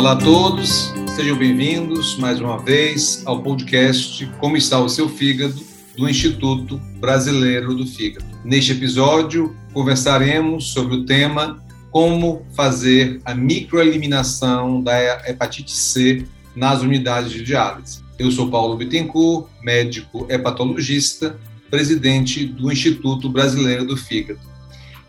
Olá a todos, sejam bem-vindos mais uma vez ao podcast Como está o seu fígado do Instituto Brasileiro do Fígado. Neste episódio, conversaremos sobre o tema Como fazer a microeliminação da hepatite C nas unidades de diálise. Eu sou Paulo Bittencourt, médico hepatologista, presidente do Instituto Brasileiro do Fígado.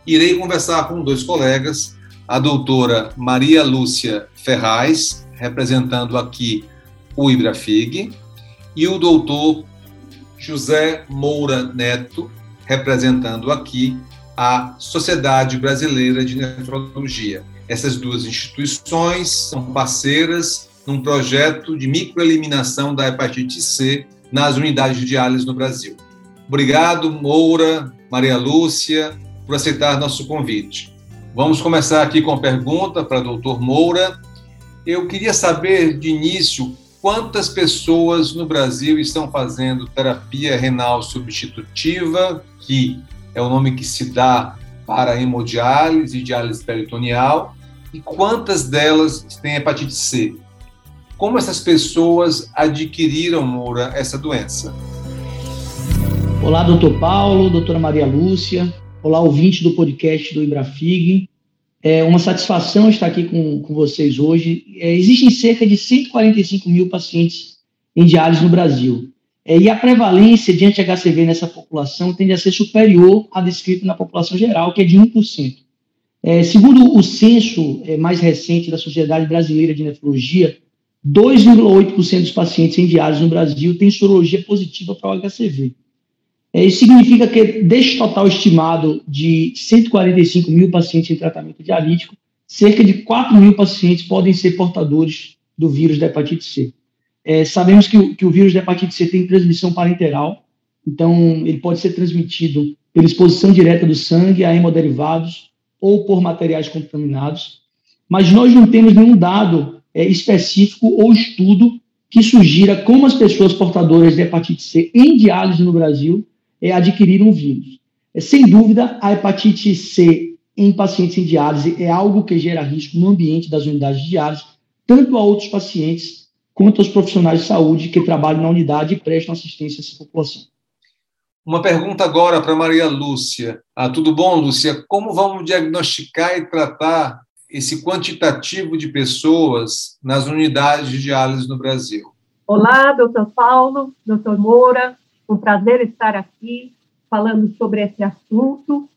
Irei conversar com dois colegas a doutora Maria Lúcia Ferraz, representando aqui o IBRAFIG, e o doutor José Moura Neto, representando aqui a Sociedade Brasileira de Nefrologia. Essas duas instituições são parceiras num projeto de microeliminação da hepatite C nas unidades de diálise no Brasil. Obrigado, Moura, Maria Lúcia, por aceitar nosso convite. Vamos começar aqui com a pergunta para o doutor Moura. Eu queria saber, de início, quantas pessoas no Brasil estão fazendo terapia renal substitutiva, que é o nome que se dá para hemodiálise e diálise peritoneal, e quantas delas têm hepatite C? Como essas pessoas adquiriram, Moura, essa doença? Olá, doutor Paulo, doutora Maria Lúcia. Olá, ouvinte do podcast do Ibrafig. É uma satisfação estar aqui com, com vocês hoje. É, existem cerca de 145 mil pacientes em diálise no Brasil. É, e a prevalência de anti-HCV nessa população tende a ser superior à descrita na população geral, que é de 1%. É, segundo o censo é, mais recente da Sociedade Brasileira de Nefrologia, 2,8% dos pacientes em diálise no Brasil têm sorologia positiva para o HCV. É, isso significa que, deste total estimado de 145 mil pacientes em tratamento dialítico, cerca de 4 mil pacientes podem ser portadores do vírus da hepatite C. É, sabemos que o, que o vírus da hepatite C tem transmissão parenteral, então ele pode ser transmitido pela exposição direta do sangue a hemoderivados ou por materiais contaminados, mas nós não temos nenhum dado é, específico ou estudo que sugira como as pessoas portadoras de hepatite C em diálise no Brasil é, adquirir um vírus. É, sem dúvida, a hepatite C em pacientes em diálise é algo que gera risco no ambiente das unidades de diálise, tanto a outros pacientes quanto aos profissionais de saúde que trabalham na unidade e prestam assistência a essa população. Uma pergunta agora para Maria Lúcia. Ah, tudo bom, Lúcia? Como vamos diagnosticar e tratar esse quantitativo de pessoas nas unidades de diálise no Brasil? Olá, doutor Paulo, doutor Moura, um prazer estar aqui falando sobre esse assunto.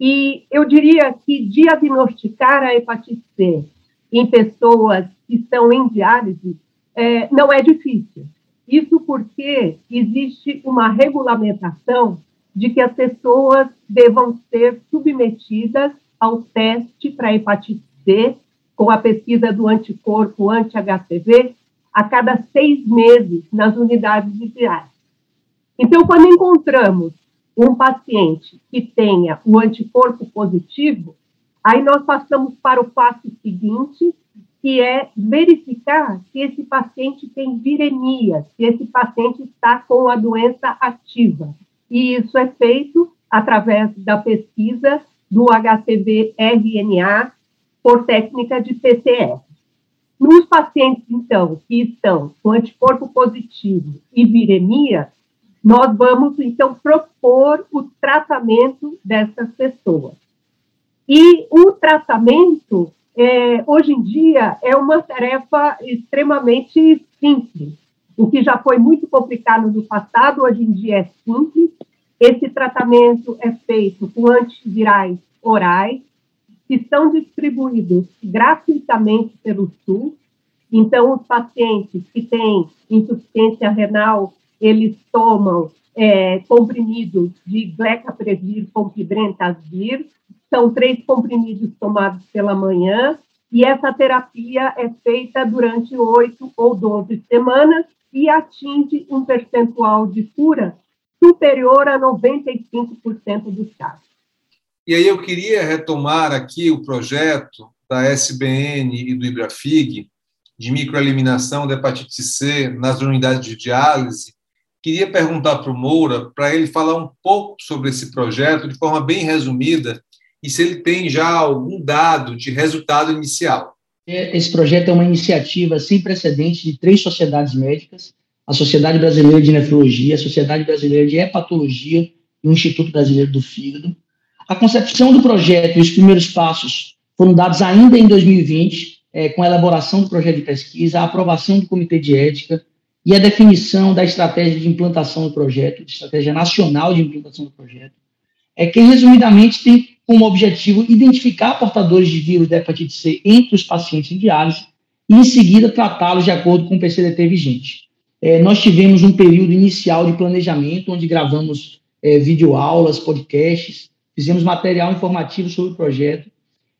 E eu diria que diagnosticar a hepatite C em pessoas que estão em diálise é, não é difícil. Isso porque existe uma regulamentação de que as pessoas devam ser submetidas ao teste para hepatite C, com a pesquisa do anticorpo anti-HCV, a cada seis meses nas unidades de diálise. Então, quando encontramos um paciente que tenha o anticorpo positivo, aí nós passamos para o passo seguinte, que é verificar se esse paciente tem viremia, se esse paciente está com a doença ativa. E isso é feito através da pesquisa do HCV-RNA por técnica de PCR. Nos pacientes, então, que estão com anticorpo positivo e viremia, nós vamos, então, propor o tratamento dessas pessoas. E o tratamento, é, hoje em dia, é uma tarefa extremamente simples. O que já foi muito complicado no passado, hoje em dia é simples. Esse tratamento é feito com antivirais orais, que são distribuídos gratuitamente pelo SUS. Então, os pacientes que têm insuficiência renal eles tomam é, comprimidos de glecaprevir com pibrentasvir, são três comprimidos tomados pela manhã, e essa terapia é feita durante oito ou doze semanas e atinge um percentual de cura superior a 95% dos casos. E aí eu queria retomar aqui o projeto da SBN e do Ibrafig de microeliminação da hepatite C nas unidades de diálise Queria perguntar para o Moura, para ele falar um pouco sobre esse projeto, de forma bem resumida, e se ele tem já algum dado de resultado inicial. É, esse projeto é uma iniciativa sem precedentes de três sociedades médicas, a Sociedade Brasileira de Nefrologia, a Sociedade Brasileira de Hepatologia e o Instituto Brasileiro do Fígado. A concepção do projeto e os primeiros passos foram dados ainda em 2020, é, com a elaboração do projeto de pesquisa, a aprovação do Comitê de Ética e a definição da estratégia de implantação do projeto, estratégia nacional de implantação do projeto, é que, resumidamente, tem como objetivo identificar portadores de vírus da hepatite C entre os pacientes em diálise e, em seguida, tratá-los de acordo com o PCDT vigente. É, nós tivemos um período inicial de planejamento, onde gravamos é, videoaulas, podcasts, fizemos material informativo sobre o projeto.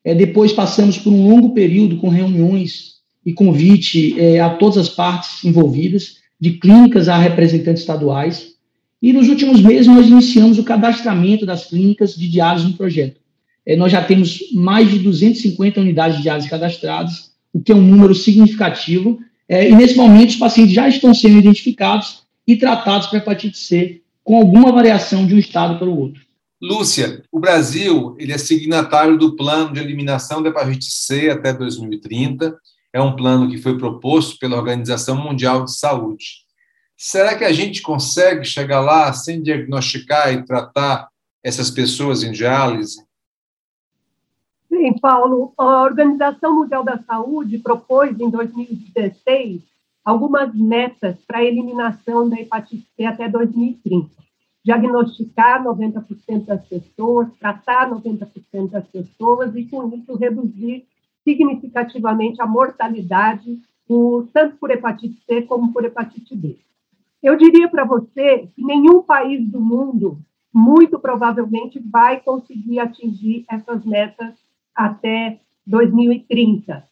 É, depois passamos por um longo período com reuniões e convite é, a todas as partes envolvidas, de clínicas a representantes estaduais, e nos últimos meses nós iniciamos o cadastramento das clínicas de diálise no projeto. É, nós já temos mais de 250 unidades de diálise cadastradas, o que é um número significativo. É, e nesse momento os pacientes já estão sendo identificados e tratados para hepatite C, com alguma variação de um estado para o outro. Lúcia, o Brasil ele é signatário do plano de eliminação da hepatite C até 2030. É um plano que foi proposto pela Organização Mundial de Saúde. Será que a gente consegue chegar lá sem diagnosticar e tratar essas pessoas em diálise? Sim, Paulo. A Organização Mundial da Saúde propôs em 2016 algumas metas para a eliminação da hepatite C até 2030. Diagnosticar 90% das pessoas, tratar 90% das pessoas e, com isso, reduzir significativamente a mortalidade, tanto por hepatite C como por hepatite B. Eu diria para você que nenhum país do mundo, muito provavelmente, vai conseguir atingir essas metas até 2030.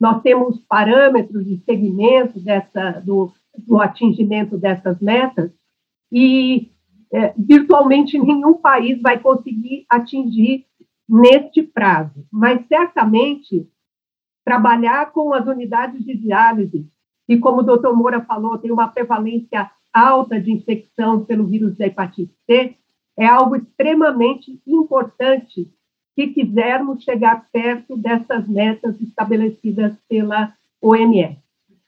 Nós temos parâmetros de segmento dessa, do, do atingimento dessas metas e é, virtualmente nenhum país vai conseguir atingir neste prazo. Mas certamente trabalhar com as unidades de diálise e como o doutor Moura falou, tem uma prevalência alta de infecção pelo vírus da hepatite C, é algo extremamente importante se quisermos chegar perto dessas metas estabelecidas pela OMS.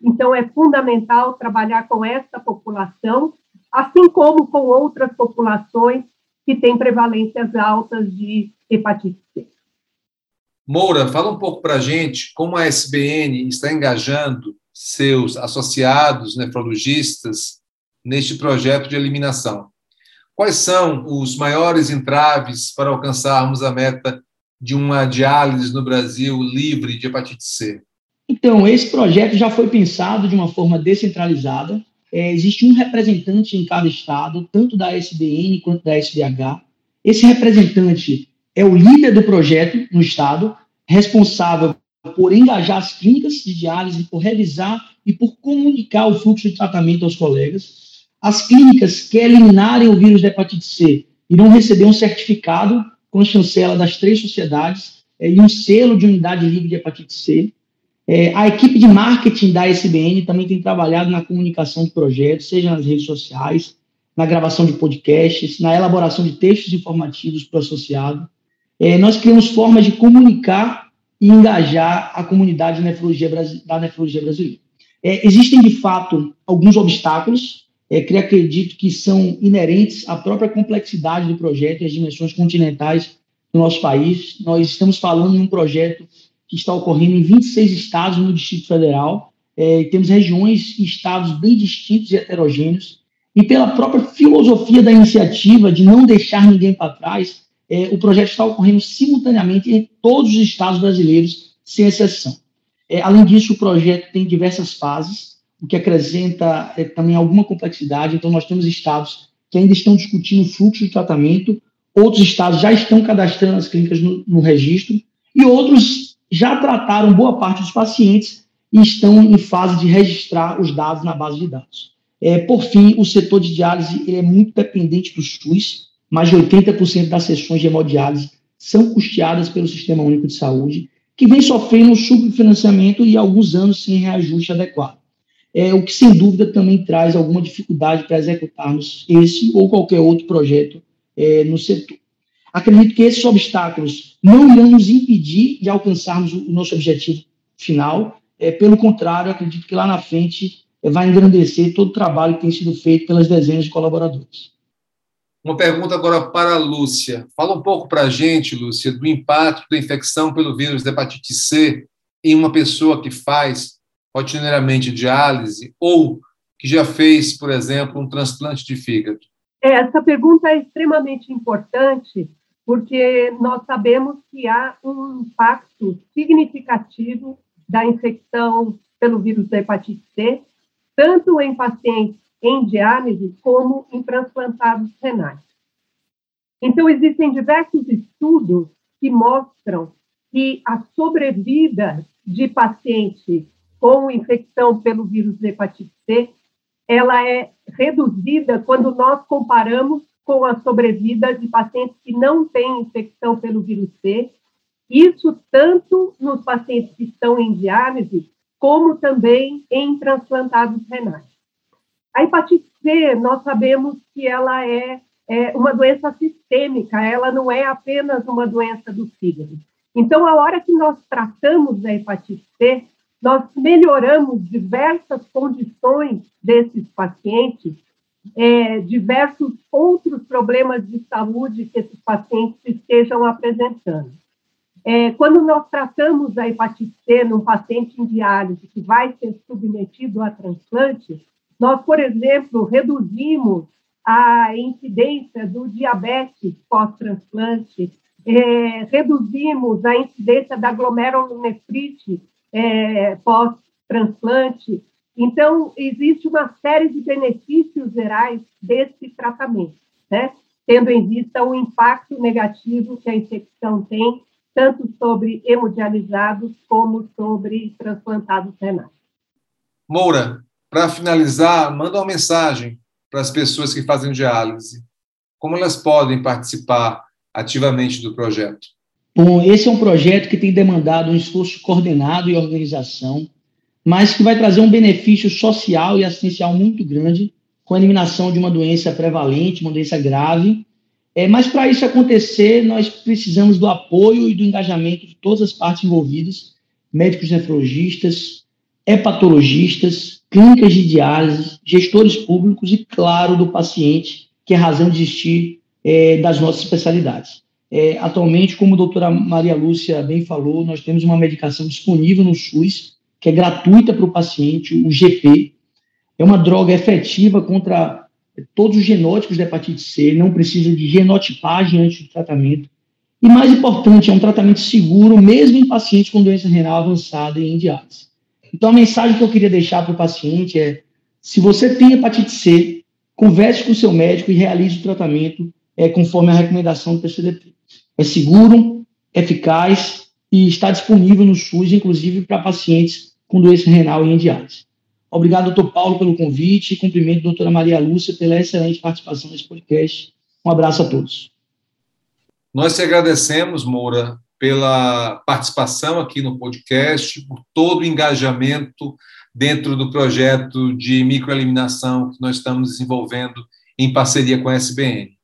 Então, é fundamental trabalhar com essa população, assim como com outras populações que têm prevalências altas de hepatite C. Moura, fala um pouco para a gente como a SBN está engajando seus associados nefrologistas neste projeto de eliminação. Quais são os maiores entraves para alcançarmos a meta de uma diálise no Brasil livre de hepatite C? Então, esse projeto já foi pensado de uma forma descentralizada. É, existe um representante em cada estado, tanto da SBN quanto da SBH. Esse representante é o líder do projeto no estado, responsável por engajar as clínicas de diálise, por revisar e por comunicar o fluxo de tratamento aos colegas. As clínicas que eliminarem o vírus da hepatite C irão receber um certificado com chancela das três sociedades é, e um selo de unidade livre de hepatite C. É, a equipe de marketing da SBN também tem trabalhado na comunicação de projetos, seja nas redes sociais, na gravação de podcasts, na elaboração de textos informativos para o associado. É, nós criamos formas de comunicar e engajar a comunidade nefrologia, da nefrologia brasileira. É, existem, de fato, alguns obstáculos, é, que acredito que são inerentes à própria complexidade do projeto e às dimensões continentais do nosso país. Nós estamos falando de um projeto que está ocorrendo em 26 estados no Distrito Federal, é, temos regiões e estados bem distintos e heterogêneos, e pela própria filosofia da iniciativa de não deixar ninguém para trás, é, o projeto está ocorrendo simultaneamente em todos os estados brasileiros, sem exceção. É, além disso, o projeto tem diversas fases, o que acrescenta é, também alguma complexidade. Então, nós temos estados que ainda estão discutindo o fluxo de tratamento, outros estados já estão cadastrando as clínicas no, no registro, e outros já trataram boa parte dos pacientes e estão em fase de registrar os dados na base de dados. É, por fim, o setor de diálise ele é muito dependente do SUS, mais de 80% das sessões de hemodiálise são custeadas pelo Sistema Único de Saúde, que vem sofrendo um subfinanciamento e alguns anos sem reajuste adequado. É, o que, sem dúvida, também traz alguma dificuldade para executarmos esse ou qualquer outro projeto é, no setor. Acredito que esses obstáculos não irão nos impedir de alcançarmos o nosso objetivo final. É, pelo contrário, acredito que lá na frente é, vai engrandecer todo o trabalho que tem sido feito pelas dezenas de colaboradores. Uma pergunta agora para a Lúcia. Fala um pouco para a gente, Lúcia, do impacto da infecção pelo vírus da hepatite C em uma pessoa que faz rotineiramente diálise ou que já fez, por exemplo, um transplante de fígado. É, essa pergunta é extremamente importante porque nós sabemos que há um impacto significativo da infecção pelo vírus da hepatite C, tanto em pacientes em diálise como em transplantados renais. Então, existem diversos estudos que mostram que a sobrevida de pacientes com infecção pelo vírus da hepatite C, ela é reduzida quando nós comparamos com a sobrevida de pacientes que não têm infecção pelo vírus C, isso tanto nos pacientes que estão em diálise, como também em transplantados renais. A hepatite C, nós sabemos que ela é, é uma doença sistêmica, ela não é apenas uma doença do fígado. Então, a hora que nós tratamos a hepatite C, nós melhoramos diversas condições desses pacientes é, diversos outros problemas de saúde que esses pacientes estejam apresentando. É, quando nós tratamos a hepatite C num paciente em diálise que vai ser submetido a transplante, nós, por exemplo, reduzimos a incidência do diabetes pós-transplante, é, reduzimos a incidência da glomerulonefrite é, pós-transplante, então, existe uma série de benefícios gerais desse tratamento, né? tendo em vista o impacto negativo que a infecção tem, tanto sobre hemodializados como sobre transplantados renais. Moura, para finalizar, manda uma mensagem para as pessoas que fazem diálise. Como elas podem participar ativamente do projeto? Bom, esse é um projeto que tem demandado um esforço coordenado e organização mas que vai trazer um benefício social e assistencial muito grande com a eliminação de uma doença prevalente, uma doença grave. É, mas para isso acontecer, nós precisamos do apoio e do engajamento de todas as partes envolvidas, médicos nefrologistas, hepatologistas, clínicas de diálise, gestores públicos e, claro, do paciente, que é a razão de existir é, das nossas especialidades. É, atualmente, como a doutora Maria Lúcia bem falou, nós temos uma medicação disponível no SUS que é gratuita para o paciente, o GP. É uma droga efetiva contra todos os genótipos da hepatite C, não precisa de genotipagem antes do tratamento. E mais importante, é um tratamento seguro, mesmo em pacientes com doença renal avançada e em diálise. Então, a mensagem que eu queria deixar para o paciente é: se você tem hepatite C, converse com o seu médico e realize o tratamento é, conforme a recomendação do PCDP. É seguro, eficaz e está disponível no SUS, inclusive para pacientes com doença renal e em. Obrigado, doutor Paulo, pelo convite e cumprimento a doutora Maria Lúcia pela excelente participação nesse podcast. Um abraço a todos. Nós te agradecemos, Moura, pela participação aqui no podcast, por todo o engajamento dentro do projeto de microeliminação que nós estamos desenvolvendo em parceria com a SBN.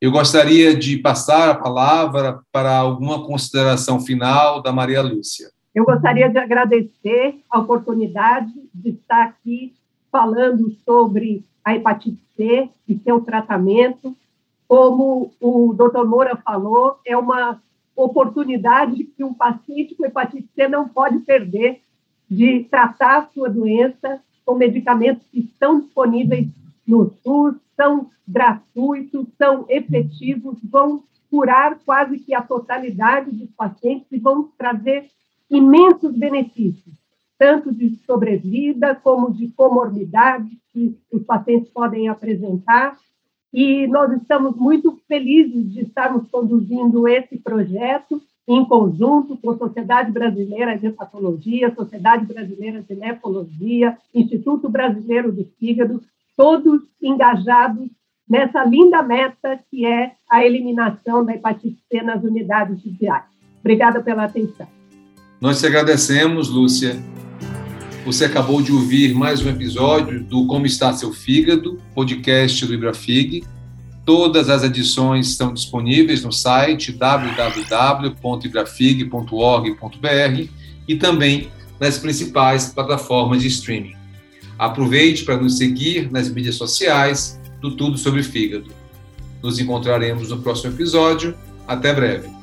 Eu gostaria de passar a palavra para alguma consideração final da Maria Lúcia. Eu gostaria de agradecer a oportunidade de estar aqui falando sobre a hepatite C e seu tratamento. Como o doutor Moura falou, é uma oportunidade que um paciente com hepatite C não pode perder de tratar a sua doença com medicamentos que estão disponíveis no SUS, são gratuitos, são efetivos, vão curar quase que a totalidade dos pacientes e vão trazer imensos benefícios, tanto de sobrevida como de comorbidade que os pacientes podem apresentar. E nós estamos muito felizes de estarmos conduzindo esse projeto em conjunto com a Sociedade Brasileira de Hepatologia, Sociedade Brasileira de Nefrologia, Instituto Brasileiro do Fígado, todos engajados nessa linda meta que é a eliminação da hepatite C nas unidades judiciais. Obrigada pela atenção. Nós te agradecemos, Lúcia. Você acabou de ouvir mais um episódio do Como Está Seu Fígado, podcast do Ibrafig. Todas as edições estão disponíveis no site www.ibrafig.org.br e também nas principais plataformas de streaming. Aproveite para nos seguir nas mídias sociais do Tudo sobre Fígado. Nos encontraremos no próximo episódio. Até breve.